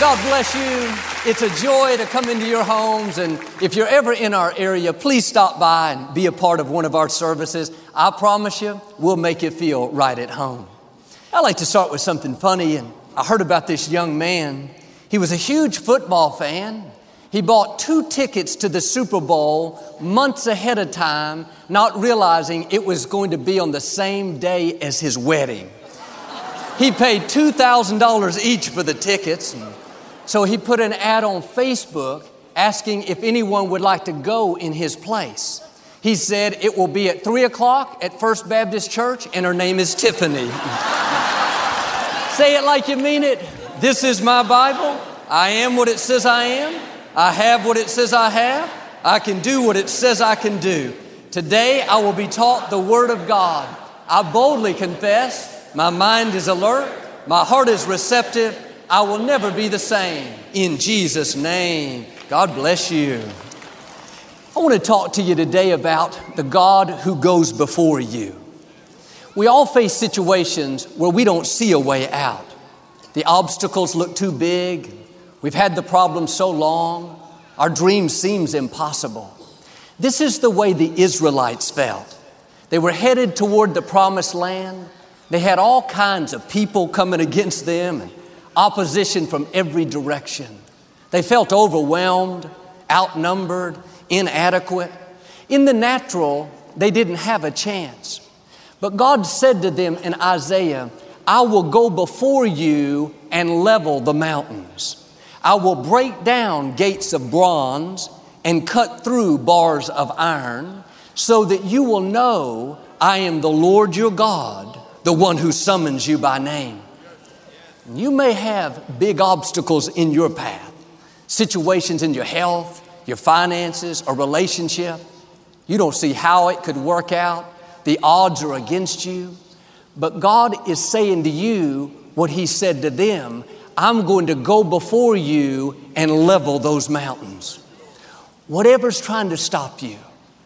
Well, God bless you. It's a joy to come into your homes. And if you're ever in our area, please stop by and be a part of one of our services. I promise you, we'll make you feel right at home. I like to start with something funny. And I heard about this young man. He was a huge football fan. He bought two tickets to the Super Bowl months ahead of time, not realizing it was going to be on the same day as his wedding. He paid $2,000 each for the tickets. So he put an ad on Facebook asking if anyone would like to go in his place. He said, It will be at 3 o'clock at First Baptist Church, and her name is Tiffany. Say it like you mean it. This is my Bible. I am what it says I am. I have what it says I have. I can do what it says I can do. Today I will be taught the Word of God. I boldly confess my mind is alert. My heart is receptive. I will never be the same. In Jesus' name, God bless you. I want to talk to you today about the God who goes before you. We all face situations where we don't see a way out. The obstacles look too big. We've had the problem so long. Our dream seems impossible. This is the way the Israelites felt. They were headed toward the promised land. They had all kinds of people coming against them and opposition from every direction. They felt overwhelmed, outnumbered, inadequate. In the natural, they didn't have a chance. But God said to them in Isaiah, I will go before you and level the mountains. I will break down gates of bronze and cut through bars of iron so that you will know I am the Lord your God the one who summons you by name. You may have big obstacles in your path, situations in your health, your finances, or relationship. You don't see how it could work out. The odds are against you. But God is saying to you what He said to them I'm going to go before you and level those mountains. Whatever's trying to stop you,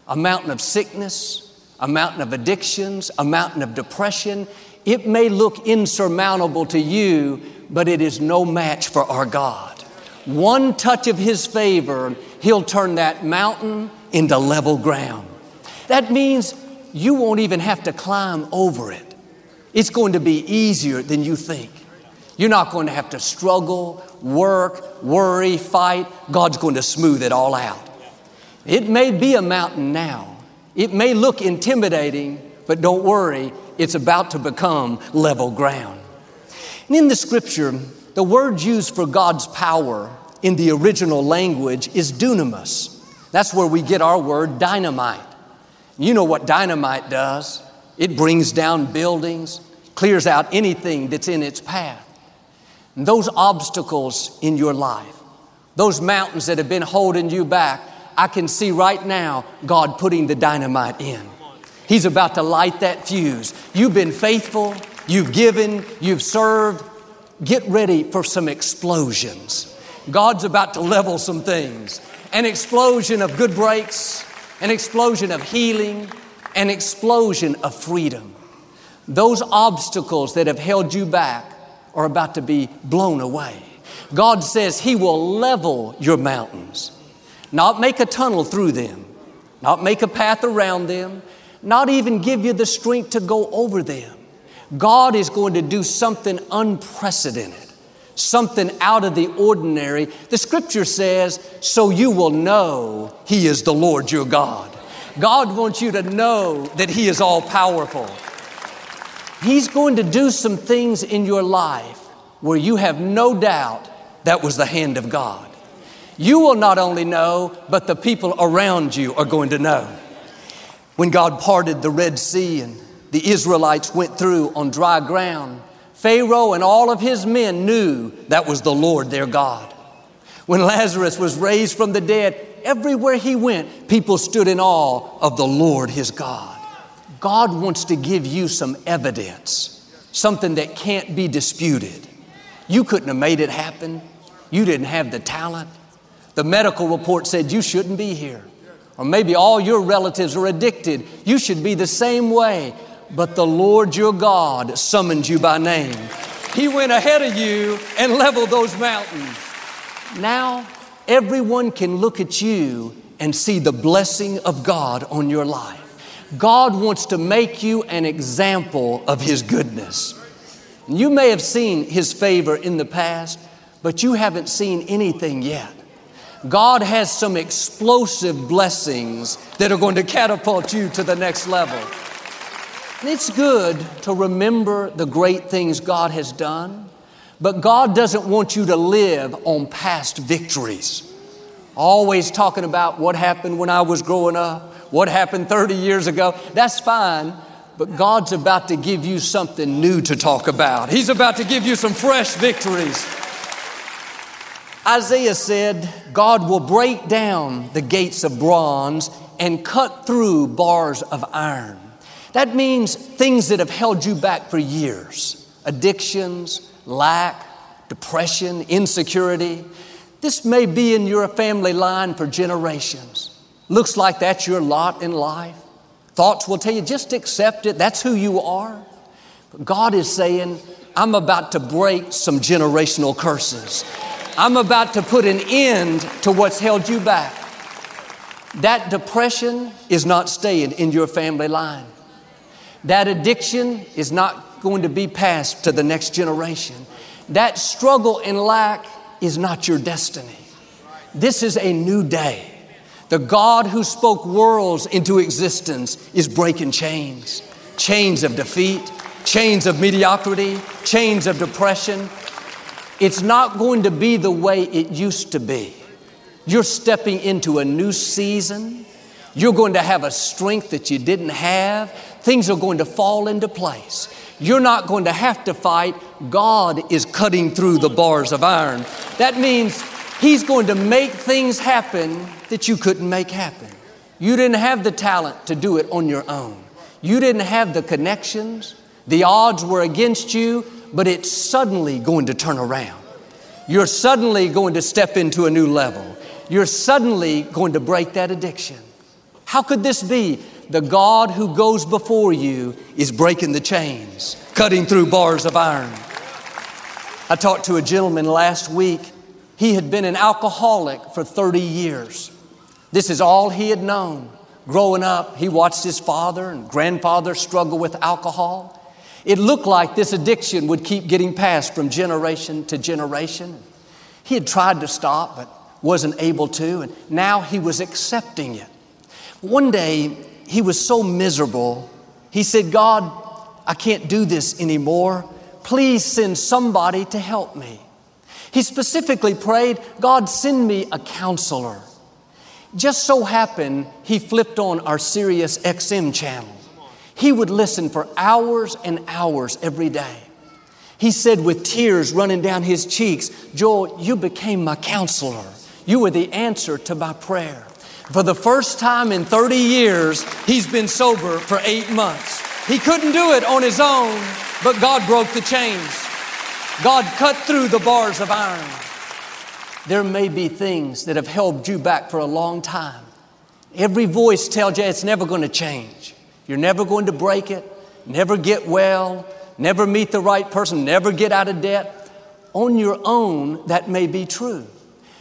a mountain of sickness, a mountain of addictions, a mountain of depression. It may look insurmountable to you, but it is no match for our God. One touch of His favor, He'll turn that mountain into level ground. That means you won't even have to climb over it. It's going to be easier than you think. You're not going to have to struggle, work, worry, fight. God's going to smooth it all out. It may be a mountain now, it may look intimidating, but don't worry, it's about to become level ground. And in the scripture, the word used for God's power in the original language is dunamis. That's where we get our word dynamite. You know what dynamite does it brings down buildings, clears out anything that's in its path. And those obstacles in your life, those mountains that have been holding you back, I can see right now God putting the dynamite in. He's about to light that fuse. You've been faithful, you've given, you've served. Get ready for some explosions. God's about to level some things an explosion of good breaks, an explosion of healing, an explosion of freedom. Those obstacles that have held you back are about to be blown away. God says He will level your mountains not make a tunnel through them, not make a path around them, not even give you the strength to go over them. God is going to do something unprecedented, something out of the ordinary. The scripture says, so you will know He is the Lord your God. God wants you to know that He is all powerful. He's going to do some things in your life where you have no doubt that was the hand of God. You will not only know, but the people around you are going to know. When God parted the Red Sea and the Israelites went through on dry ground, Pharaoh and all of his men knew that was the Lord their God. When Lazarus was raised from the dead, everywhere he went, people stood in awe of the Lord his God. God wants to give you some evidence, something that can't be disputed. You couldn't have made it happen. You didn't have the talent. The medical report said you shouldn't be here. Or maybe all your relatives are addicted. You should be the same way. But the Lord your God summoned you by name. He went ahead of you and leveled those mountains. Now, everyone can look at you and see the blessing of God on your life. God wants to make you an example of His goodness. You may have seen His favor in the past, but you haven't seen anything yet. God has some explosive blessings that are going to catapult you to the next level. And it's good to remember the great things God has done, but God doesn't want you to live on past victories. Always talking about what happened when I was growing up, what happened 30 years ago. That's fine, but God's about to give you something new to talk about. He's about to give you some fresh victories. Isaiah said, God will break down the gates of bronze and cut through bars of iron. That means things that have held you back for years addictions, lack, depression, insecurity. This may be in your family line for generations. Looks like that's your lot in life. Thoughts will tell you just accept it, that's who you are. But God is saying, I'm about to break some generational curses. I'm about to put an end to what's held you back. That depression is not staying in your family line. That addiction is not going to be passed to the next generation. That struggle and lack is not your destiny. This is a new day. The God who spoke worlds into existence is breaking chains chains of defeat, chains of mediocrity, chains of depression, it's not going to be the way it used to be. You're stepping into a new season. You're going to have a strength that you didn't have. Things are going to fall into place. You're not going to have to fight. God is cutting through the bars of iron. That means He's going to make things happen that you couldn't make happen. You didn't have the talent to do it on your own. You didn't have the connections. The odds were against you but it's suddenly going to turn around. You're suddenly going to step into a new level. You're suddenly going to break that addiction. How could this be? The God who goes before you is breaking the chains, cutting through bars of iron. I talked to a gentleman last week. He had been an alcoholic for 30 years. This is all he had known. Growing up, he watched his father and grandfather struggle with alcohol. It looked like this addiction would keep getting passed from generation to generation. He had tried to stop, but wasn't able to, and now he was accepting it. One day, he was so miserable, he said, God, I can't do this anymore. Please send somebody to help me. He specifically prayed, God, send me a counselor. Just so happened, he flipped on our Sirius XM channel. He would listen for hours and hours every day. He said, with tears running down his cheeks, Joel, you became my counselor. You were the answer to my prayer. For the first time in 30 years, he's been sober for eight months. He couldn't do it on his own, but God broke the chains. God cut through the bars of iron. There may be things that have held you back for a long time. Every voice tells you it's never going to change. You're never going to break it, never get well, never meet the right person, never get out of debt. On your own, that may be true.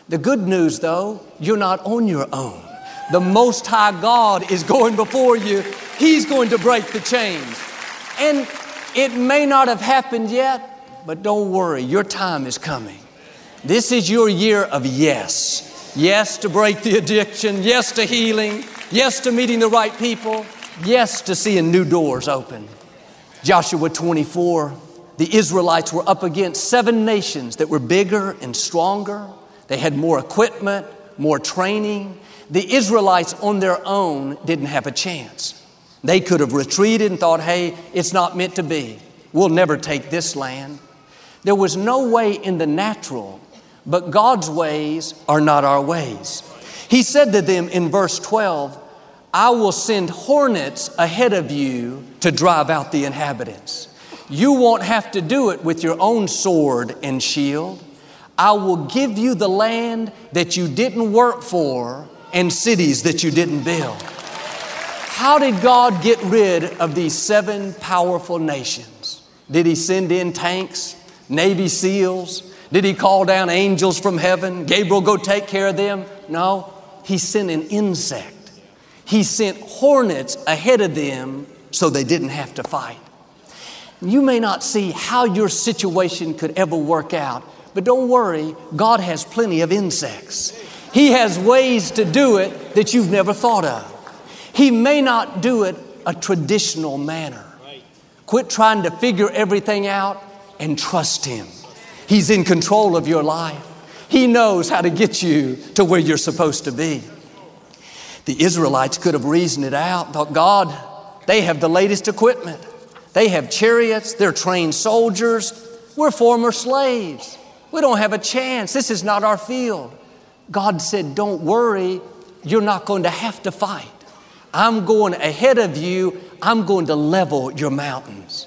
The good news, though, you're not on your own. The Most High God is going before you. He's going to break the chains. And it may not have happened yet, but don't worry, your time is coming. This is your year of yes. Yes to break the addiction, yes to healing, yes to meeting the right people, yes to seeing new doors open. Joshua 24, the Israelites were up against seven nations that were bigger and stronger. They had more equipment, more training. The Israelites on their own didn't have a chance. They could have retreated and thought, hey, it's not meant to be. We'll never take this land. There was no way in the natural, but God's ways are not our ways. He said to them in verse 12, I will send hornets ahead of you to drive out the inhabitants. You won't have to do it with your own sword and shield. I will give you the land that you didn't work for and cities that you didn't build. How did God get rid of these seven powerful nations? Did He send in tanks, Navy SEALs? Did he call down angels from heaven? Gabriel, go take care of them? No, he sent an insect. He sent hornets ahead of them so they didn't have to fight. You may not see how your situation could ever work out, but don't worry, God has plenty of insects. He has ways to do it that you've never thought of. He may not do it a traditional manner. Quit trying to figure everything out and trust Him. He's in control of your life. He knows how to get you to where you're supposed to be. The Israelites could have reasoned it out, thought, God, they have the latest equipment. They have chariots, they're trained soldiers. We're former slaves. We don't have a chance. This is not our field. God said, Don't worry, you're not going to have to fight. I'm going ahead of you, I'm going to level your mountains.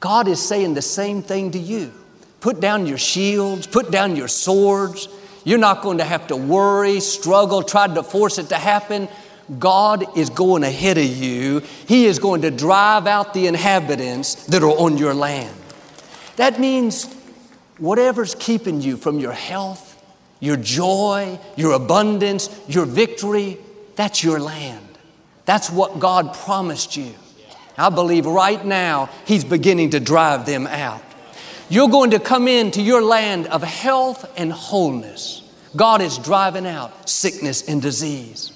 God is saying the same thing to you. Put down your shields, put down your swords. You're not going to have to worry, struggle, try to force it to happen. God is going ahead of you. He is going to drive out the inhabitants that are on your land. That means whatever's keeping you from your health, your joy, your abundance, your victory, that's your land. That's what God promised you. I believe right now He's beginning to drive them out. You're going to come into your land of health and wholeness. God is driving out sickness and disease.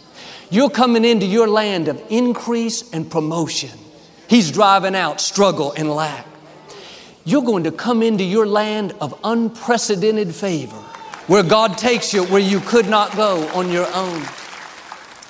You're coming into your land of increase and promotion. He's driving out struggle and lack. You're going to come into your land of unprecedented favor, where God takes you where you could not go on your own.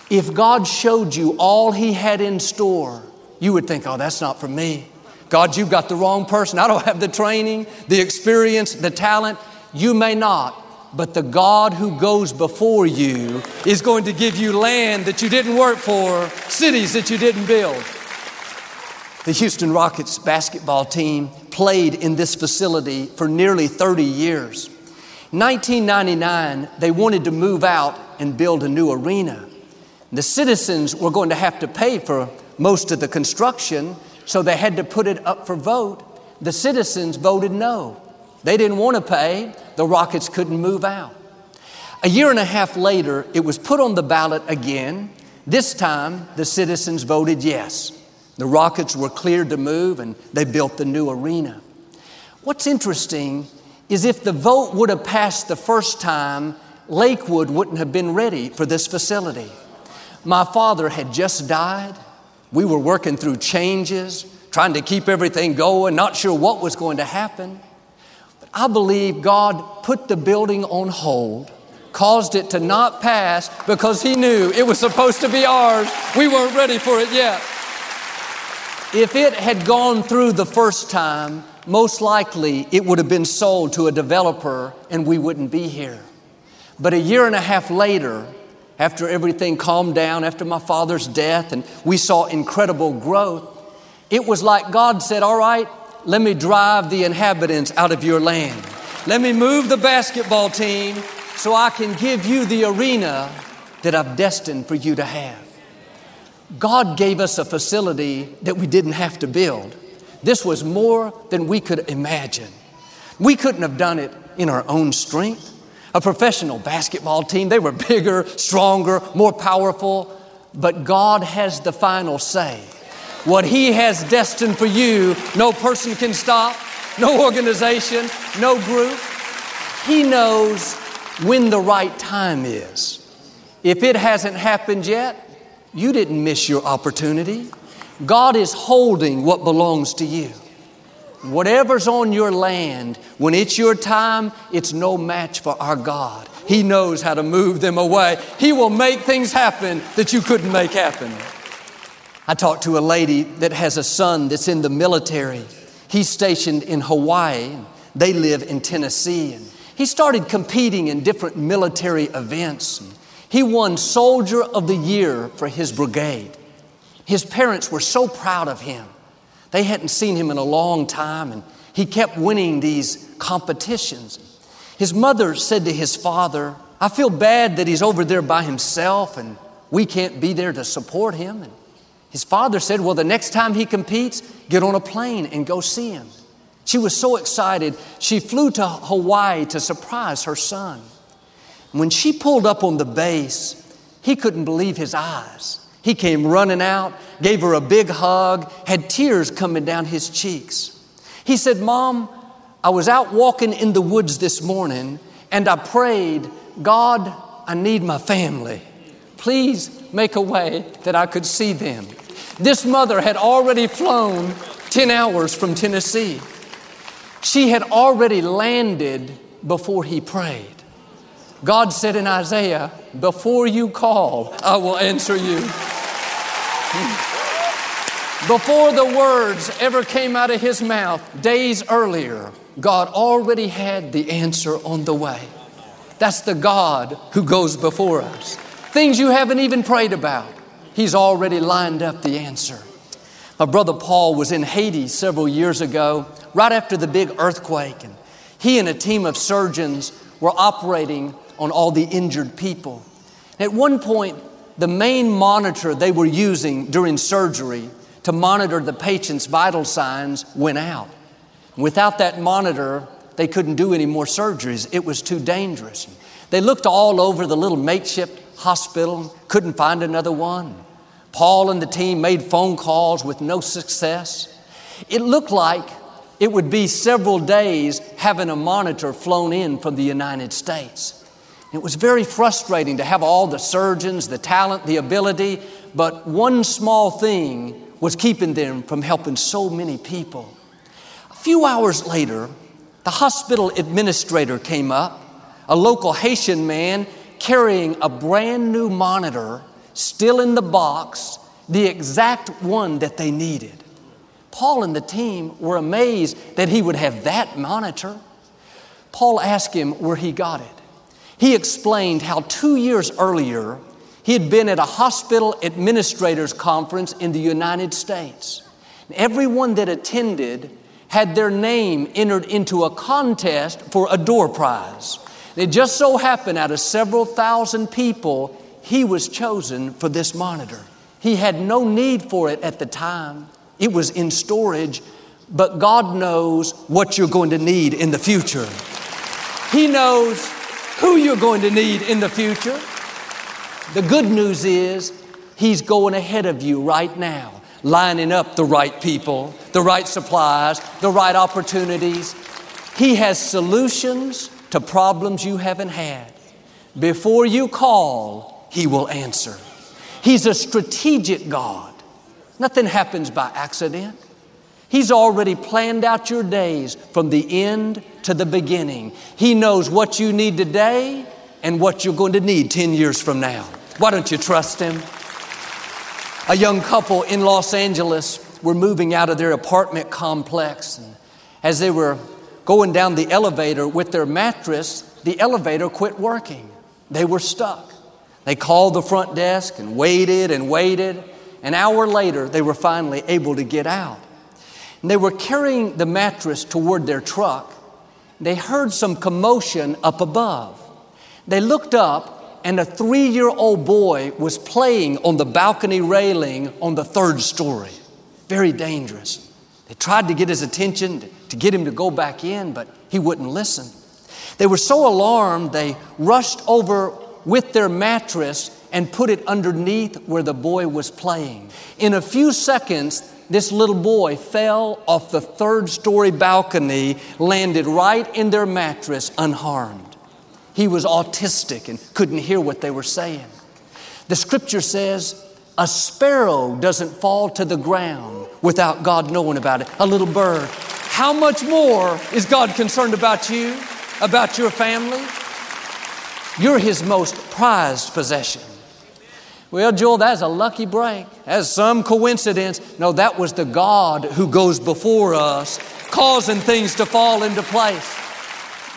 If God showed you all He had in store, you would think, oh, that's not for me. God, you've got the wrong person. I don't have the training, the experience, the talent. You may not, but the God who goes before you is going to give you land that you didn't work for, cities that you didn't build. The Houston Rockets basketball team played in this facility for nearly 30 years. 1999, they wanted to move out and build a new arena. The citizens were going to have to pay for most of the construction, so they had to put it up for vote. The citizens voted no. They didn't want to pay. The Rockets couldn't move out. A year and a half later, it was put on the ballot again. This time, the citizens voted yes. The Rockets were cleared to move and they built the new arena. What's interesting is if the vote would have passed the first time, Lakewood wouldn't have been ready for this facility. My father had just died. We were working through changes, trying to keep everything going, not sure what was going to happen. But I believe God put the building on hold, caused it to not pass because He knew it was supposed to be ours. We weren't ready for it yet. If it had gone through the first time, most likely it would have been sold to a developer and we wouldn't be here. But a year and a half later, after everything calmed down, after my father's death, and we saw incredible growth, it was like God said, All right, let me drive the inhabitants out of your land. Let me move the basketball team so I can give you the arena that I've destined for you to have. God gave us a facility that we didn't have to build. This was more than we could imagine. We couldn't have done it in our own strength a professional basketball team. They were bigger, stronger, more powerful, but God has the final say. What He has destined for you, no person can stop, no organization, no group. He knows when the right time is. If it hasn't happened yet, you didn't miss your opportunity. God is holding what belongs to you. Whatever's on your land, when it's your time, it's no match for our God. He knows how to move them away. He will make things happen that you couldn't make happen. I talked to a lady that has a son that's in the military. He's stationed in Hawaii. They live in Tennessee. And he started competing in different military events. He won Soldier of the Year for his brigade. His parents were so proud of him. They hadn't seen him in a long time, and he kept winning these competitions. His mother said to his father, I feel bad that he's over there by himself and we can't be there to support him. And his father said, Well, the next time he competes, get on a plane and go see him. She was so excited, she flew to Hawaii to surprise her son. When she pulled up on the base, he couldn't believe his eyes. He came running out, gave her a big hug, had tears coming down his cheeks. He said, Mom, I was out walking in the woods this morning and I prayed, God, I need my family. Please make a way that I could see them. This mother had already flown 10 hours from Tennessee. She had already landed before he prayed. God said in Isaiah, Before you call, I will answer you. Before the words ever came out of his mouth, days earlier, God already had the answer on the way. That's the God who goes before us. Things you haven't even prayed about, He's already lined up the answer. My brother Paul was in Haiti several years ago, right after the big earthquake, and he and a team of surgeons were operating on all the injured people. At one point, the main monitor they were using during surgery to monitor the patient's vital signs went out. Without that monitor, they couldn't do any more surgeries. It was too dangerous. They looked all over the little makeshift hospital, couldn't find another one. Paul and the team made phone calls with no success. It looked like it would be several days having a monitor flown in from the United States. It was very frustrating to have all the surgeons, the talent, the ability, but one small thing was keeping them from helping so many people. A few hours later, the hospital administrator came up, a local Haitian man carrying a brand new monitor, still in the box, the exact one that they needed. Paul and the team were amazed that he would have that monitor. Paul asked him where he got it. He explained how two years earlier he had been at a hospital administrators conference in the United States. Everyone that attended had their name entered into a contest for a door prize. It just so happened out of several thousand people, he was chosen for this monitor. He had no need for it at the time, it was in storage, but God knows what you're going to need in the future. He knows who you're going to need in the future. The good news is, He's going ahead of you right now, lining up the right people, the right supplies, the right opportunities. He has solutions to problems you haven't had. Before you call, He will answer. He's a strategic God. Nothing happens by accident. He's already planned out your days from the end to the beginning. He knows what you need today and what you're going to need 10 years from now. Why don't you trust Him? A young couple in Los Angeles were moving out of their apartment complex. And as they were going down the elevator with their mattress, the elevator quit working. They were stuck. They called the front desk and waited and waited. An hour later, they were finally able to get out. And they were carrying the mattress toward their truck they heard some commotion up above. They looked up, and a three year old boy was playing on the balcony railing on the third story. Very dangerous. They tried to get his attention, to get him to go back in, but he wouldn't listen. They were so alarmed, they rushed over with their mattress and put it underneath where the boy was playing. In a few seconds, this little boy fell off the third story balcony, landed right in their mattress unharmed. He was autistic and couldn't hear what they were saying. The scripture says, a sparrow doesn't fall to the ground without God knowing about it, a little bird. How much more is God concerned about you, about your family? You're His most prized possession. Well, Joel, that's a lucky break. That's some coincidence. No, that was the God who goes before us, causing things to fall into place.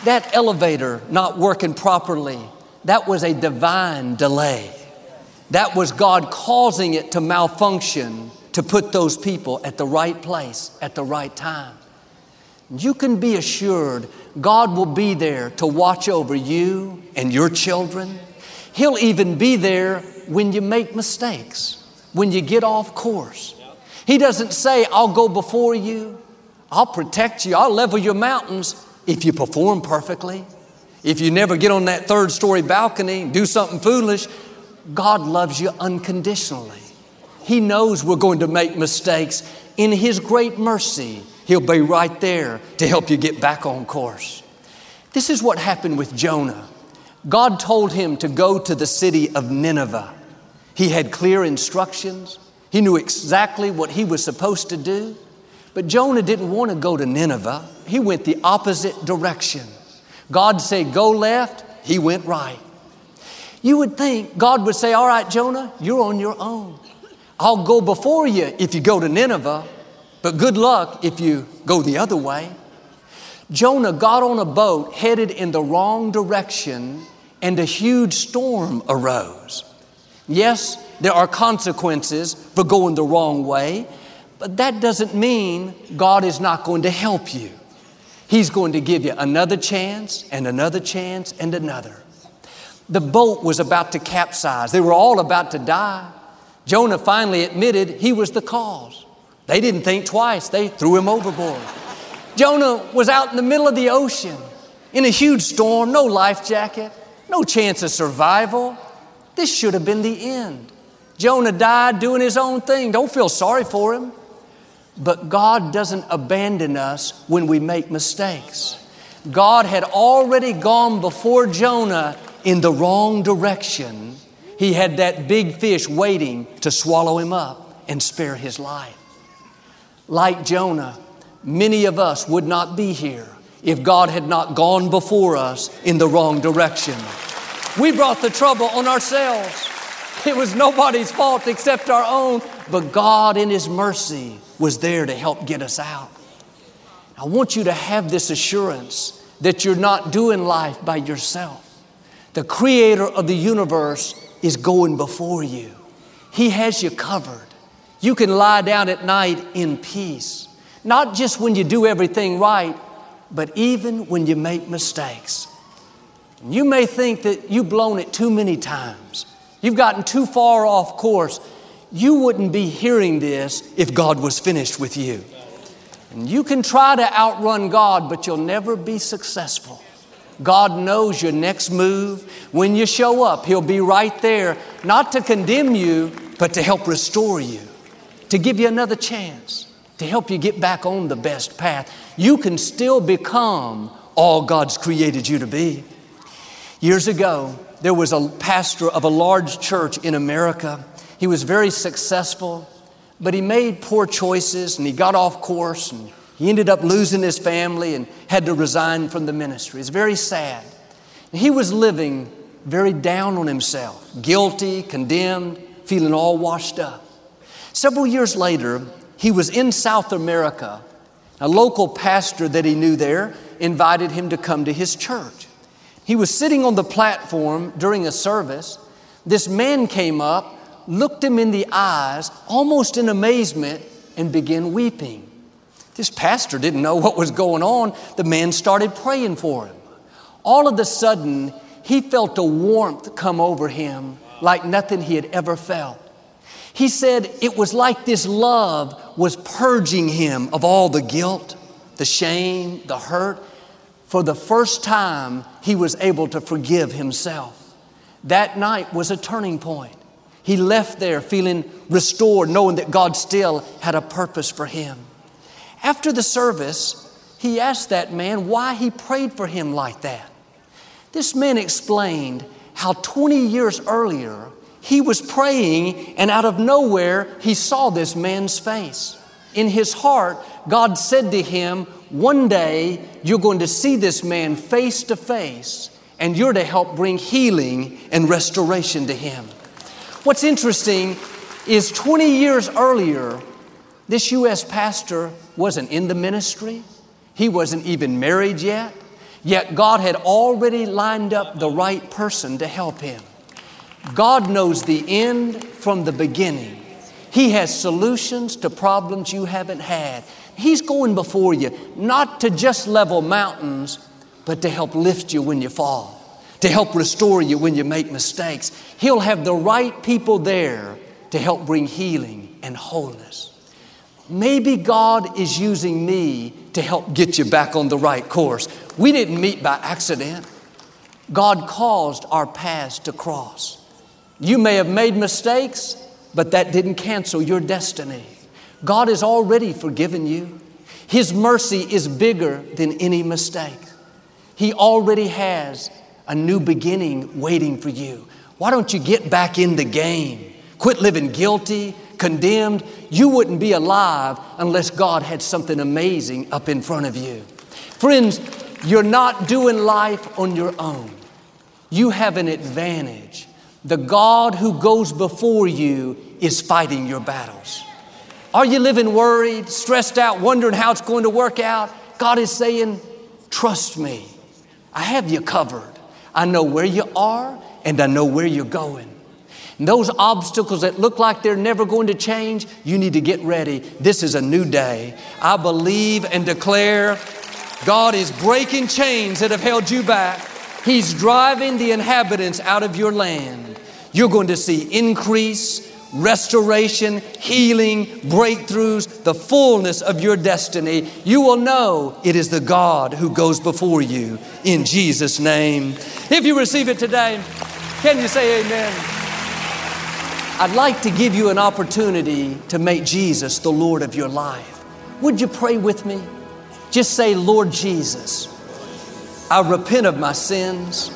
That elevator not working properly, that was a divine delay. That was God causing it to malfunction to put those people at the right place at the right time. You can be assured God will be there to watch over you and your children. He'll even be there when you make mistakes, when you get off course. He doesn't say, I'll go before you, I'll protect you. I'll level your mountains if you perform perfectly. If you never get on that third story balcony and do something foolish, God loves you unconditionally. He knows we're going to make mistakes. In His great mercy, He'll be right there to help you get back on course. This is what happened with Jonah. God told him to go to the city of Nineveh. He had clear instructions. He knew exactly what he was supposed to do. But Jonah didn't want to go to Nineveh. He went the opposite direction. God said, Go left. He went right. You would think God would say, All right, Jonah, you're on your own. I'll go before you if you go to Nineveh, but good luck if you go the other way. Jonah got on a boat headed in the wrong direction, and a huge storm arose. Yes, there are consequences for going the wrong way, but that doesn't mean God is not going to help you. He's going to give you another chance and another chance and another. The boat was about to capsize, they were all about to die. Jonah finally admitted he was the cause. They didn't think twice, they threw him overboard. Jonah was out in the middle of the ocean in a huge storm, no life jacket, no chance of survival. This should have been the end. Jonah died doing his own thing. Don't feel sorry for him. But God doesn't abandon us when we make mistakes. God had already gone before Jonah in the wrong direction. He had that big fish waiting to swallow him up and spare his life. Like Jonah, many of us would not be here if God had not gone before us in the wrong direction. We brought the trouble on ourselves. It was nobody's fault except our own, but God, in His mercy, was there to help get us out. I want you to have this assurance that you're not doing life by yourself. The Creator of the universe is going before you, He has you covered. You can lie down at night in peace, not just when you do everything right, but even when you make mistakes. You may think that you've blown it too many times. You've gotten too far off course. You wouldn't be hearing this if God was finished with you. And you can try to outrun God, but you'll never be successful. God knows your next move. When you show up, He'll be right there, not to condemn you, but to help restore you, to give you another chance, to help you get back on the best path. You can still become all God's created you to be. Years ago, there was a pastor of a large church in America. He was very successful, but he made poor choices and he got off course and he ended up losing his family and had to resign from the ministry. It's very sad. He was living very down on himself, guilty, condemned, feeling all washed up. Several years later, he was in South America. A local pastor that he knew there invited him to come to his church. He was sitting on the platform during a service. This man came up, looked him in the eyes, almost in amazement, and began weeping. This pastor didn't know what was going on. The man started praying for him. All of a sudden, he felt a warmth come over him like nothing he had ever felt. He said it was like this love was purging him of all the guilt, the shame, the hurt. For the first time, he was able to forgive himself. That night was a turning point. He left there feeling restored, knowing that God still had a purpose for him. After the service, he asked that man why he prayed for him like that. This man explained how 20 years earlier he was praying, and out of nowhere, he saw this man's face. In his heart, God said to him, one day you're going to see this man face to face, and you're to help bring healing and restoration to him. What's interesting is 20 years earlier, this U.S. pastor wasn't in the ministry, he wasn't even married yet, yet God had already lined up the right person to help him. God knows the end from the beginning. He has solutions to problems you haven't had. He's going before you, not to just level mountains, but to help lift you when you fall, to help restore you when you make mistakes. He'll have the right people there to help bring healing and wholeness. maybe God is using me to help get you back on the right course. We didn't meet by accident. God caused our paths to cross. You may have made mistakes, but that didn't cancel your destiny. God has already forgiven you. His mercy is bigger than any mistake. He already has a new beginning waiting for you. Why don't you get back in the game? Quit living guilty, condemned. You wouldn't be alive unless God had something amazing up in front of you. Friends, you're not doing life on your own. You have an advantage. The God who goes before you is fighting your battles. Are you living worried, stressed out, wondering how it's going to work out? God is saying, Trust me. I have you covered. I know where you are and I know where you're going. And those obstacles that look like they're never going to change, you need to get ready. This is a new day. I believe and declare God is breaking chains that have held you back. He's driving the inhabitants out of your land. You're going to see increase, restoration, healing, breakthroughs, the fullness of your destiny. You will know it is the God who goes before you in Jesus' name. If you receive it today, can you say amen? I'd like to give you an opportunity to make Jesus the Lord of your life. Would you pray with me? Just say, Lord Jesus, I repent of my sins.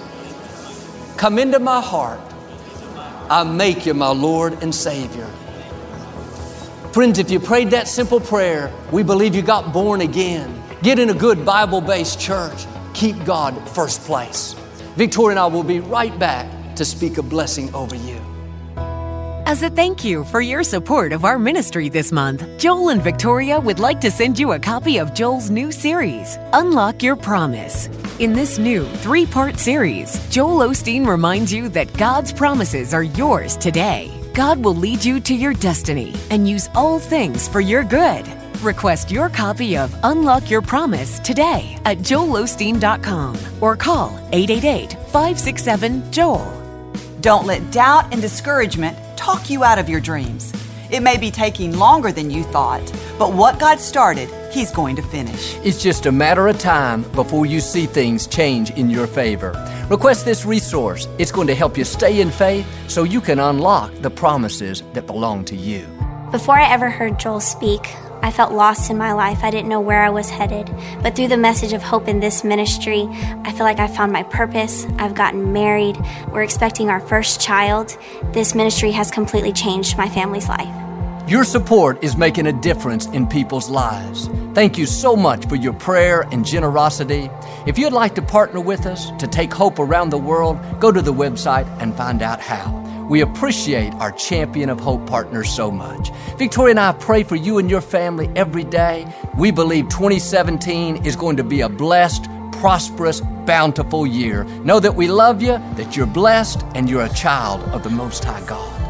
Come into my heart. I make you my Lord and Savior. Friends, if you prayed that simple prayer, we believe you got born again. Get in a good Bible based church. Keep God first place. Victoria and I will be right back to speak a blessing over you. As a thank you for your support of our ministry this month, Joel and Victoria would like to send you a copy of Joel's new series, Unlock Your Promise. In this new three part series, Joel Osteen reminds you that God's promises are yours today. God will lead you to your destiny and use all things for your good. Request your copy of Unlock Your Promise today at joelosteen.com or call 888 567 Joel. Don't let doubt and discouragement talk you out of your dreams. It may be taking longer than you thought, but what God started, He's going to finish. It's just a matter of time before you see things change in your favor. Request this resource. It's going to help you stay in faith so you can unlock the promises that belong to you. Before I ever heard Joel speak, I felt lost in my life. I didn't know where I was headed. But through the message of hope in this ministry, I feel like I found my purpose. I've gotten married. We're expecting our first child. This ministry has completely changed my family's life. Your support is making a difference in people's lives. Thank you so much for your prayer and generosity. If you'd like to partner with us to take hope around the world, go to the website and find out how. We appreciate our Champion of Hope partners so much. Victoria and I pray for you and your family every day. We believe 2017 is going to be a blessed, prosperous, bountiful year. Know that we love you, that you're blessed, and you're a child of the Most High God.